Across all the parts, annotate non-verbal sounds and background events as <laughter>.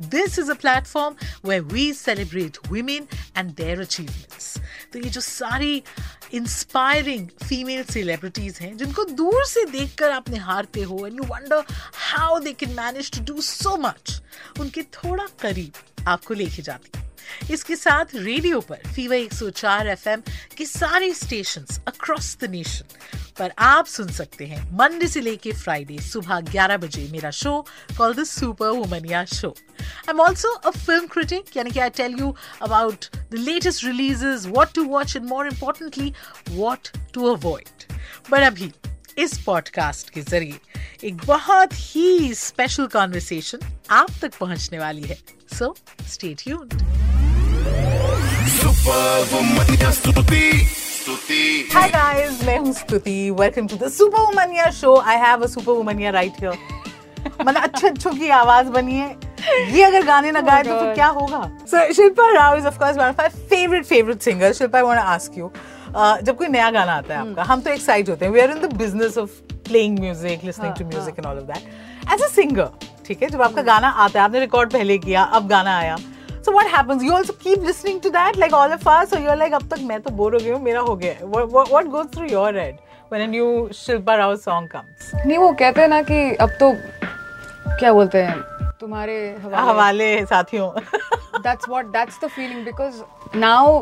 This is a platform where we celebrate women and their achievements तो ये जो सारी इंस्पायरिंग फीमेल सेलिब्रिटीज हैं, जिनको दूर से देखकर आप निहारते हो and you wonder how they can manage to do so much उनके थोड़ा करीब आपको लेके जाती है। इसके साथ रेडियो पर फीवर 104 एफएम के सारे स्टेशन अक्रॉस द नेशन पर आप सुन सकते हैं मंडे से लेके फ्राइडे सुबह 11 बजे मेरा show call the super womaniya show I am also a film critic यानी कि I tell you about the latest releases what to watch and more importantly what to avoid but अभी इस podcast के जरिए एक बहुत ही स्पेशल कॉन्वर्सेशन आप तक पहुंचने वाली है सो स्टे ट्यून्ड Superwoman स्तुति स्तुति Hi guys, मैं हूँ स्तुति welcome to the super वुमनिया show I have a super वुमनिया right here <laughs> मतलब अच्छे अच्छों की आवाज बनी है ये अगर गाने ना गाए तो फिर क्या होगा so Shilpa Rao is of course one of my favourite favourite singer Shilpa I want to ask you जब कोई नया गाना आता है आपका हम तो एक्साइट होते हैं we are in the business of playing music listening to music and all of that as a singer ठीक है जब आपका गाना आता है आपने रिकॉर्ड पहले किया अब गाना आया So what happens? You also keep listening to that, like all of us, or you're like, अब तक मैं तो बोर हो गई हूँ, मेरा हो गया. है." What goes through your head when a new Shilpa Rao song comes? नहीं वो कहते हैं ना कि अब तो क्या बोलते हैं तुम्हारे हवाले। हवाले साथियों. What that's the feeling because now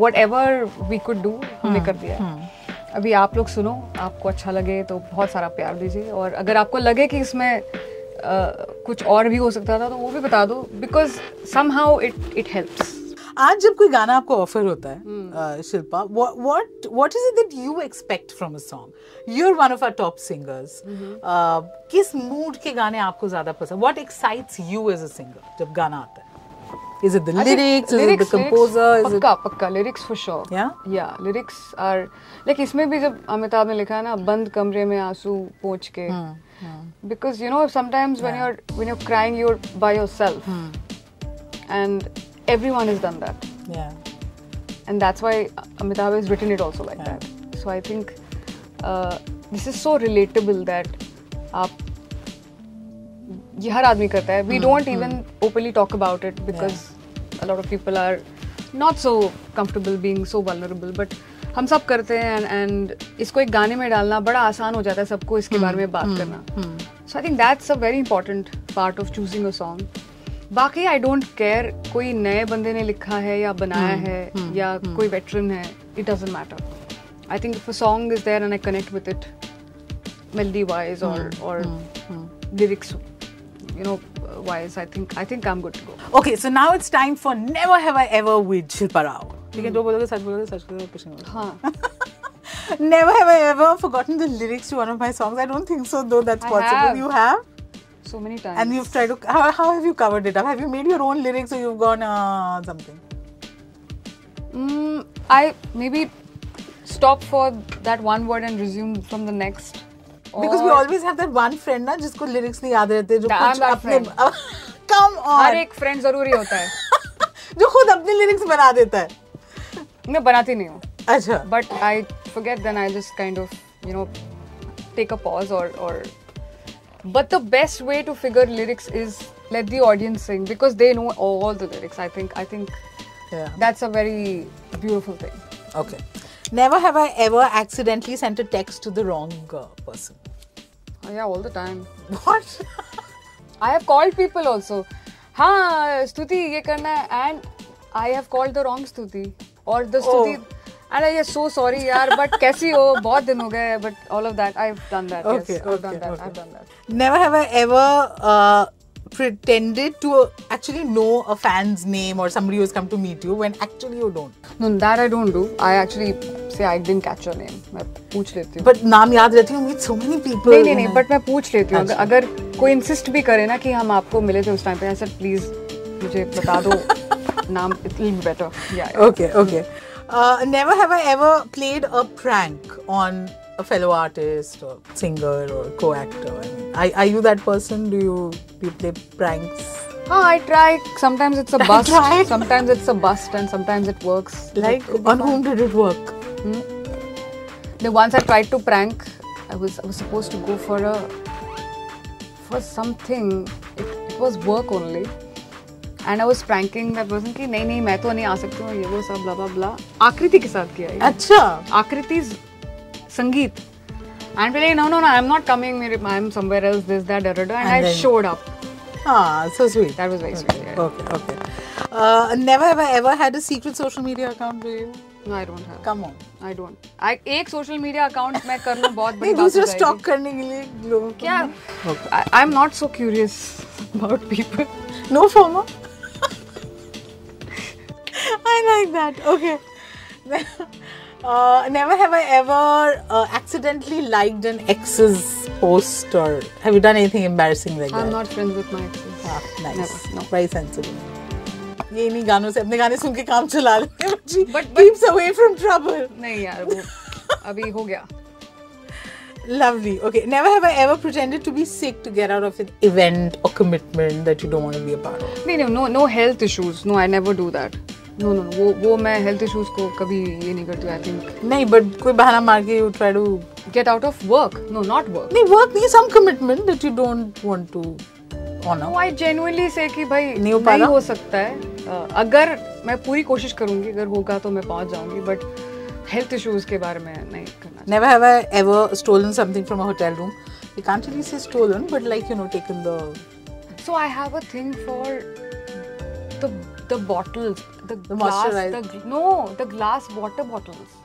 whatever we could do हमने कर दिया है। अभी आप लोग सुनो आपको अच्छा लगे तो बहुत सारा प्यार दीजिए और अगर आपको लगे कि इसमें Uh, कुछ और भी हो सकता था तो वो भी बता दो because somehow it it helps आज जब कोई गाना आपको ऑफ़र होता है हम्म। Shilpa what what is it that you expect from a song you are one of our top singers किस मूड के गाने आपको ज़्यादा पसंद what excites you as a singer जब गाना आता है? Is it the lyrics is it the composer is it पक्का पक्का लिरिक्स फॉर श्योर या या लिरिक्स आर लाइक इसमें भी जब अमिताभ ने लिखा है ना बंद कमरे में आँसू पोंछ के। Because you know sometimes when you are when you are crying you are by yourself and everyone is done that yeah and that's why Amitabh has written it also like that. So I think uh, this is so relatable that आप ये हर आदमी करता है we don't even openly talk about it because a lot of people are not so comfortable being so vulnerable but हम सब करते हैं and, and इसको एक गाने में डालना बड़ा आसान हो जाता है सबको इसके बारे में बात करना so I think that's a very important part of choosing a song बाकी आई डोंट केयर कोई नए बंदे ने लिखा है या बनाया हम्म, है हम्म, या हम्म। कोई वेटरन है it doesn't matter I think if a song is there and I connect with it melody wise और और lyrics you know wise I think I think I am good to go okay so now it's time for never have I ever with Shilpa Rao जो बोलोगे सच बोलोगे सच बोलोगे कुछ नहीं हाँ Never have I ever forgotten the lyrics to one of my songs. I don't think so, though that's possible. You have? so many times And you've tried to. How, how have you covered it up? Have you made your own lyrics or you've gone uh, something? mm, I maybe stop for that one word and resume from the next Because we Or- always have that one friend ना जिसको lyrics नहीं याद रहते जो I'm कुछ that अपने friend. come her on एक friend जरूरी होता है जो खुद अपने lyrics बना देता है मैं बनाती नहीं हूँ अच्छा but I forget then I just kind of you know take a pause or or but the best way to figure lyrics is let the audience sing because they know all the lyrics I think I think yeah that's a very beautiful thing okay never have I ever accidentally sent a text to the wrong uh, person oh, yeah all the time what <laughs> I have called people also हाँ स्तुति ये करना है and I have called the wrong स्तुति or the स्तुति and I am so sorry यार but कैसी हो बहुत दिन हो गए but all of that I've done that Okay, yes I've done okay, that okay. I've done that Never have I ever uh, pretended to actually know a fan's name or somebody who's come to meet you when actually you don't. No, that I don't do. I actually say I didn't catch your name. मैं पूछ लेती हूँ. But नाम याद रहती हूँ with so many people. नहीं नहीं नहीं बट मैं पूछ लेती हूँ अच्छा। अगर कोई इंसिस्ट भी करे ना कि हम आपको मिले थे उस टाइम पे ऐसा प्लीज़ मुझे बता दो naam it will be better. Yeah. Okay, okay. Uh, never have I ever played a prank on a fellow artist or singer or co-actor. I mean, are, are you that person? Do you do you play pranks? Ah, I try. Sometimes it's a <laughs> bust. Sometimes it's a bust, and sometimes it works. Like It'll on whom did it work? The once I tried to prank, I was I was supposed to go for a for something. It, it was work only. And I was pranking that person कि नहीं नहीं मैं तो नहीं आ सकती हूँ ये वो सब blah blah. आकृति के साथ किया अच्छा. Akriti's Sangeet. And really, no, no, no, I'm not coming. मेरे- I'm somewhere else. This, that, da, da, da. And, And I showed up. Ah, so sweet. That was very okay, sweet. Yeah. Okay, okay. Uh, never have I ever had a secret social media account. Do you? No, I don't have. Come on. I don't. I एक social media account मैं कर लूँ बहुत बड़ी बात हो दूसरा. Stock करने के लिए लोगों क्या? I, I'm not so curious about people. No FOMO. <laughs> I like that. Okay. <laughs> Uh, never have I ever uh, accidentally liked an ex's post or have you done anything embarrassing like I'm that? not friends with my exes. Ah, nice. Never. No. Very sensible. ये नहीं गानों से अपने गाने सुन के काम चला लेते हैं बच्ची But- but- keeps away from trouble. नहीं यार वो <laughs> अभी हो गया. Lovely. Okay. Never have I ever pretended to be sick to get out of an event or commitment that you don't want to be a part of. नहीं नहीं no no health issues. No I never do that. No no वो वो मैं health issues को कभी ये नहीं करती आई थिंक नहीं बट कोई बहाना मार के you try to get out of work no not work नहीं वर्क नहीं some commitment that you don't want to honour I genuinely say कि भाई नहीं हो, नहीं हो सकता है। uh, अगर मैं पूरी कोशिश करूँगी अगर होगा तो मैं पहुँच जाऊँगी बट हेल्थ इश्यूज़ के बारे में नहीं करना never have I ever stolen something from a hotel room you can't really say stolen but like you know taken the so I have a thing for the the bottles, the, The glass, the no, the glass water bottles.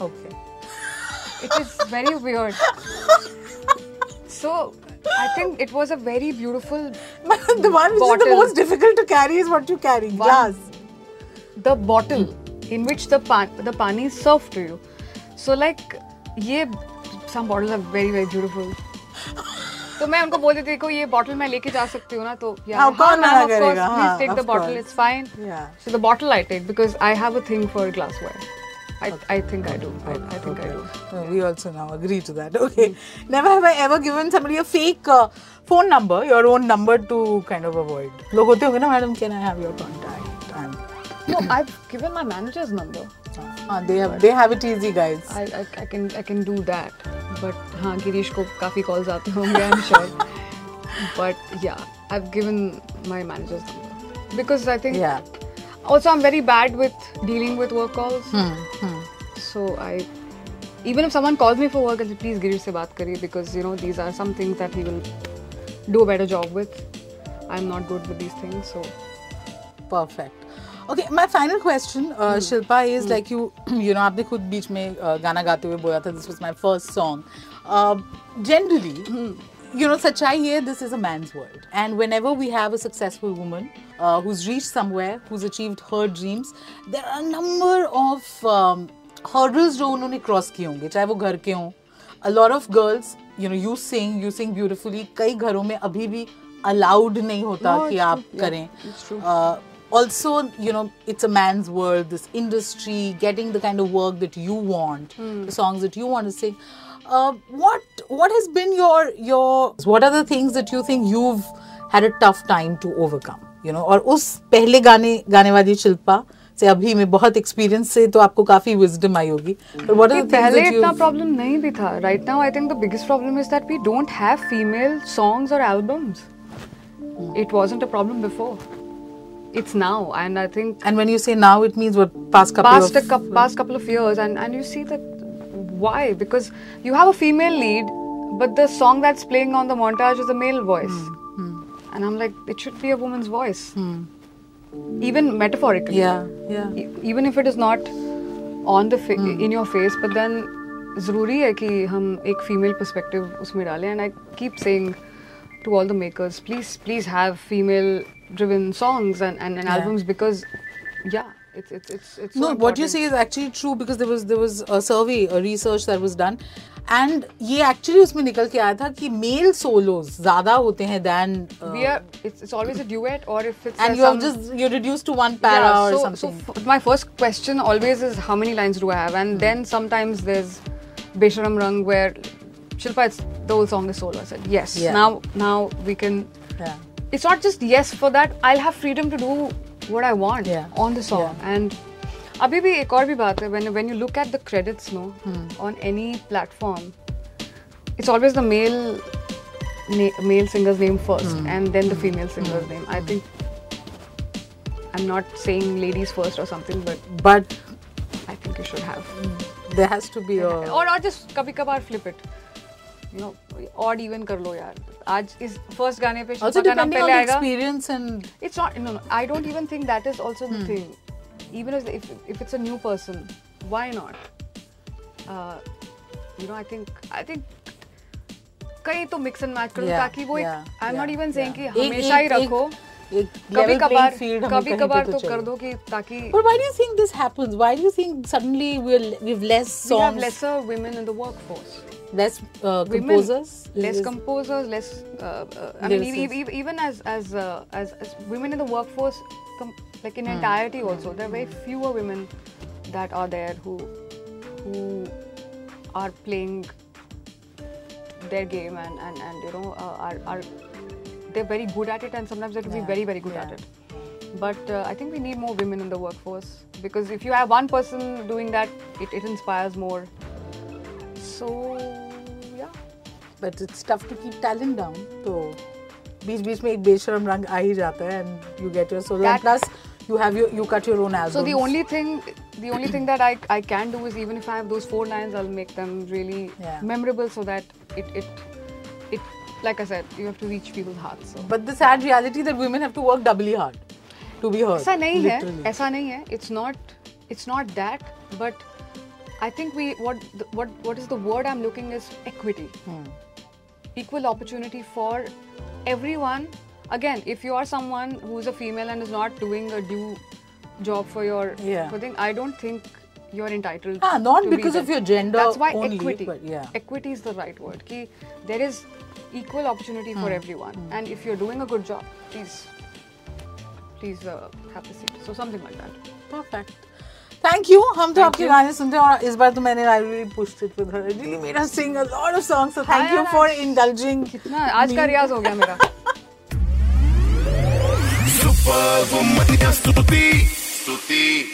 Okay. It is very weird. So I think it was a very beautiful <laughs> the one which is the most difficult to carry is what you carry. One. Glass. the bottle in which the pan the pani is served to you. So like ये some bottles are very very beautiful. तो मैं उनको बोल देती देखो ये bottle मैं लेके जा सकती हूँ ना तो bottle it's fine so the bottle I take because I have a thing for glassware I, okay. I think I do. I, I think okay. I do. Yeah. we also now agree to that. Okay. Never have I ever given somebody a fake uh, phone number, your own number to kind of avoid. Log hote होंगे ना madam can I have your contact And, no I've given my manager's number uh, they have they have it easy, guys. I, I, I can I can do that but हाँ गिरीश को काफी calls आते होंगे I'm sure but yeah I've given my manager's number because I think Yeah. also I'm very bad with dealing with work calls Hmm, so I even if someone calls me for work I'll say please Girish से बात करिए because you know these are some things that he will do a better job with I'm not good with these things so Perfect. Okay my final question Shilpa is like you you know आपने खुद बीच में uh, गाना गाते हुए बोला था this was my first song generally you know सच्चाई ये this is a man's world and whenever we have a successful woman who's reach somewhere who's achieved her dreams there are number of hurdles जो उन्होंने cross किए होंगे चाहे वो घर के हों. A lot of girls you know you sing you sing beautifully कई घरों में अभी भी अलाउड नहीं होता no, कि आप yeah, करें. it's. Uh, it's true. Uh, also, you know, it's a man's world, this industry, getting the kind of work that you want, Hmm. the songs that you want to sing. Uh, what what has been your your what are the things that you think you've had a tough time to overcome? You know, और उस पहले गाने गाने वाली शिल्पा से अभी में बहुत एक्सपीरियंस से तो आपको काफी विजडम आई होगी but what are कि the things पहले that इतना you प्रॉब्लम नहीं भी था right now I think the biggest problem is that we don't have female songs और albums it wasn't a problem before it's now and I think and when you say now it means what past couple past a of cou- past couple of years and and you see that why because you have a female lead but the song that's playing on the montage is a male voice and i'm like it should be a woman's voice even metaphorically yeah yeah E- even if it is not on the fa- in your face but then ज़रूरी है कि हम एक female perspective उसमें डालें and I keep saying to all the makers please please have female driven songs and, and, and Yeah. albums because yeah It's it's it's it's. no so what you important. say is actually true because there was there was a survey a research that was done and ये actually उसमें निकल के आया था कि male solos ज्यादा होते हैं than uh, we are. It's, it's always a duet, or if it's and uh, you are some- just you're reduced to one para yeah, or so, something So f- my first question always is how many lines do I have, and then sometimes there's Besharam Rang where Shilpa, it's the whole song is solo. I said yes. Yeah. Now now we can. yeah It's not just yes for that. I'll have freedom to do what I want Yeah. on the song Yeah. and. अभी भी एक और भी बात है when when you look at the credits no Hmm. on any platform it's always the male na- male singer's name first Hmm. and then the female singer's name I think I'm not saying ladies first or something but but I think you should have there has to be a और और just कभी कभार flip it you know odd even कर लो यार। आज इस first गाने पे शिल्पा का नाम पहले आएगा। Experience and it's not no I don't even think that is also the thing even if if it's a new person why not you know I think I think कहीं तो मिक्स एंड मैच करो ताकि वो I am not even saying कि हमेशा ही रखो। कभी कभार कभी कभार तो, तो कर दो कि ताकि but why do you think this happens? Why do you think suddenly we we have less songs we have lesser women in the workforce. Less uh, women, composers, less composers, less. Uh, uh, I mean, e- e- even as as, uh, as as women in the workforce, com- like Hmm. in entirety, also there are very fewer women that are there who who are playing their game and and, and you know uh, are are they're very good at it and sometimes they to Yeah, be very very good yeah. at it. But uh, I think we need more women in the workforce because if you have one person doing that, it, it inspires more. So but it's tough to keep talent down. तो बीच बीच में एक बेशरम रंग आ ही जाता है and you get your solo. And That- plus you have your you cut your own albums. So the only thing, the only thing that I, I can do is even if I have those four lines, I'll make them really Yeah. memorable so that it it it like I said, you have to reach people's hearts. So. But the sad reality that women have to work doubly hard to be heard. ऐसा नहीं है literally. ऐसा नहीं है it's not it's not that but I think we what the, what what is the word I'm looking is equity Hmm. equal opportunity for everyone again if you are someone who's a female and is not doing a due job for your Yeah. for thing I don't think you're entitled Ah, not be because there. of your gender that's why only, equity but yeah. equity is the right word Ki there is equal opportunity for Hmm. everyone and if you're doing a good job please please uh, have the seat so something like that Perfect. Thank you हम तो आपके गाने सुनते हैं और इस बार तो मैंने library really pushed it with her really made us sing a lot of songs so thank you for indulging कितना आज का रियाज हो गया मेरा। सुपर वुमन स्तुति स्तुति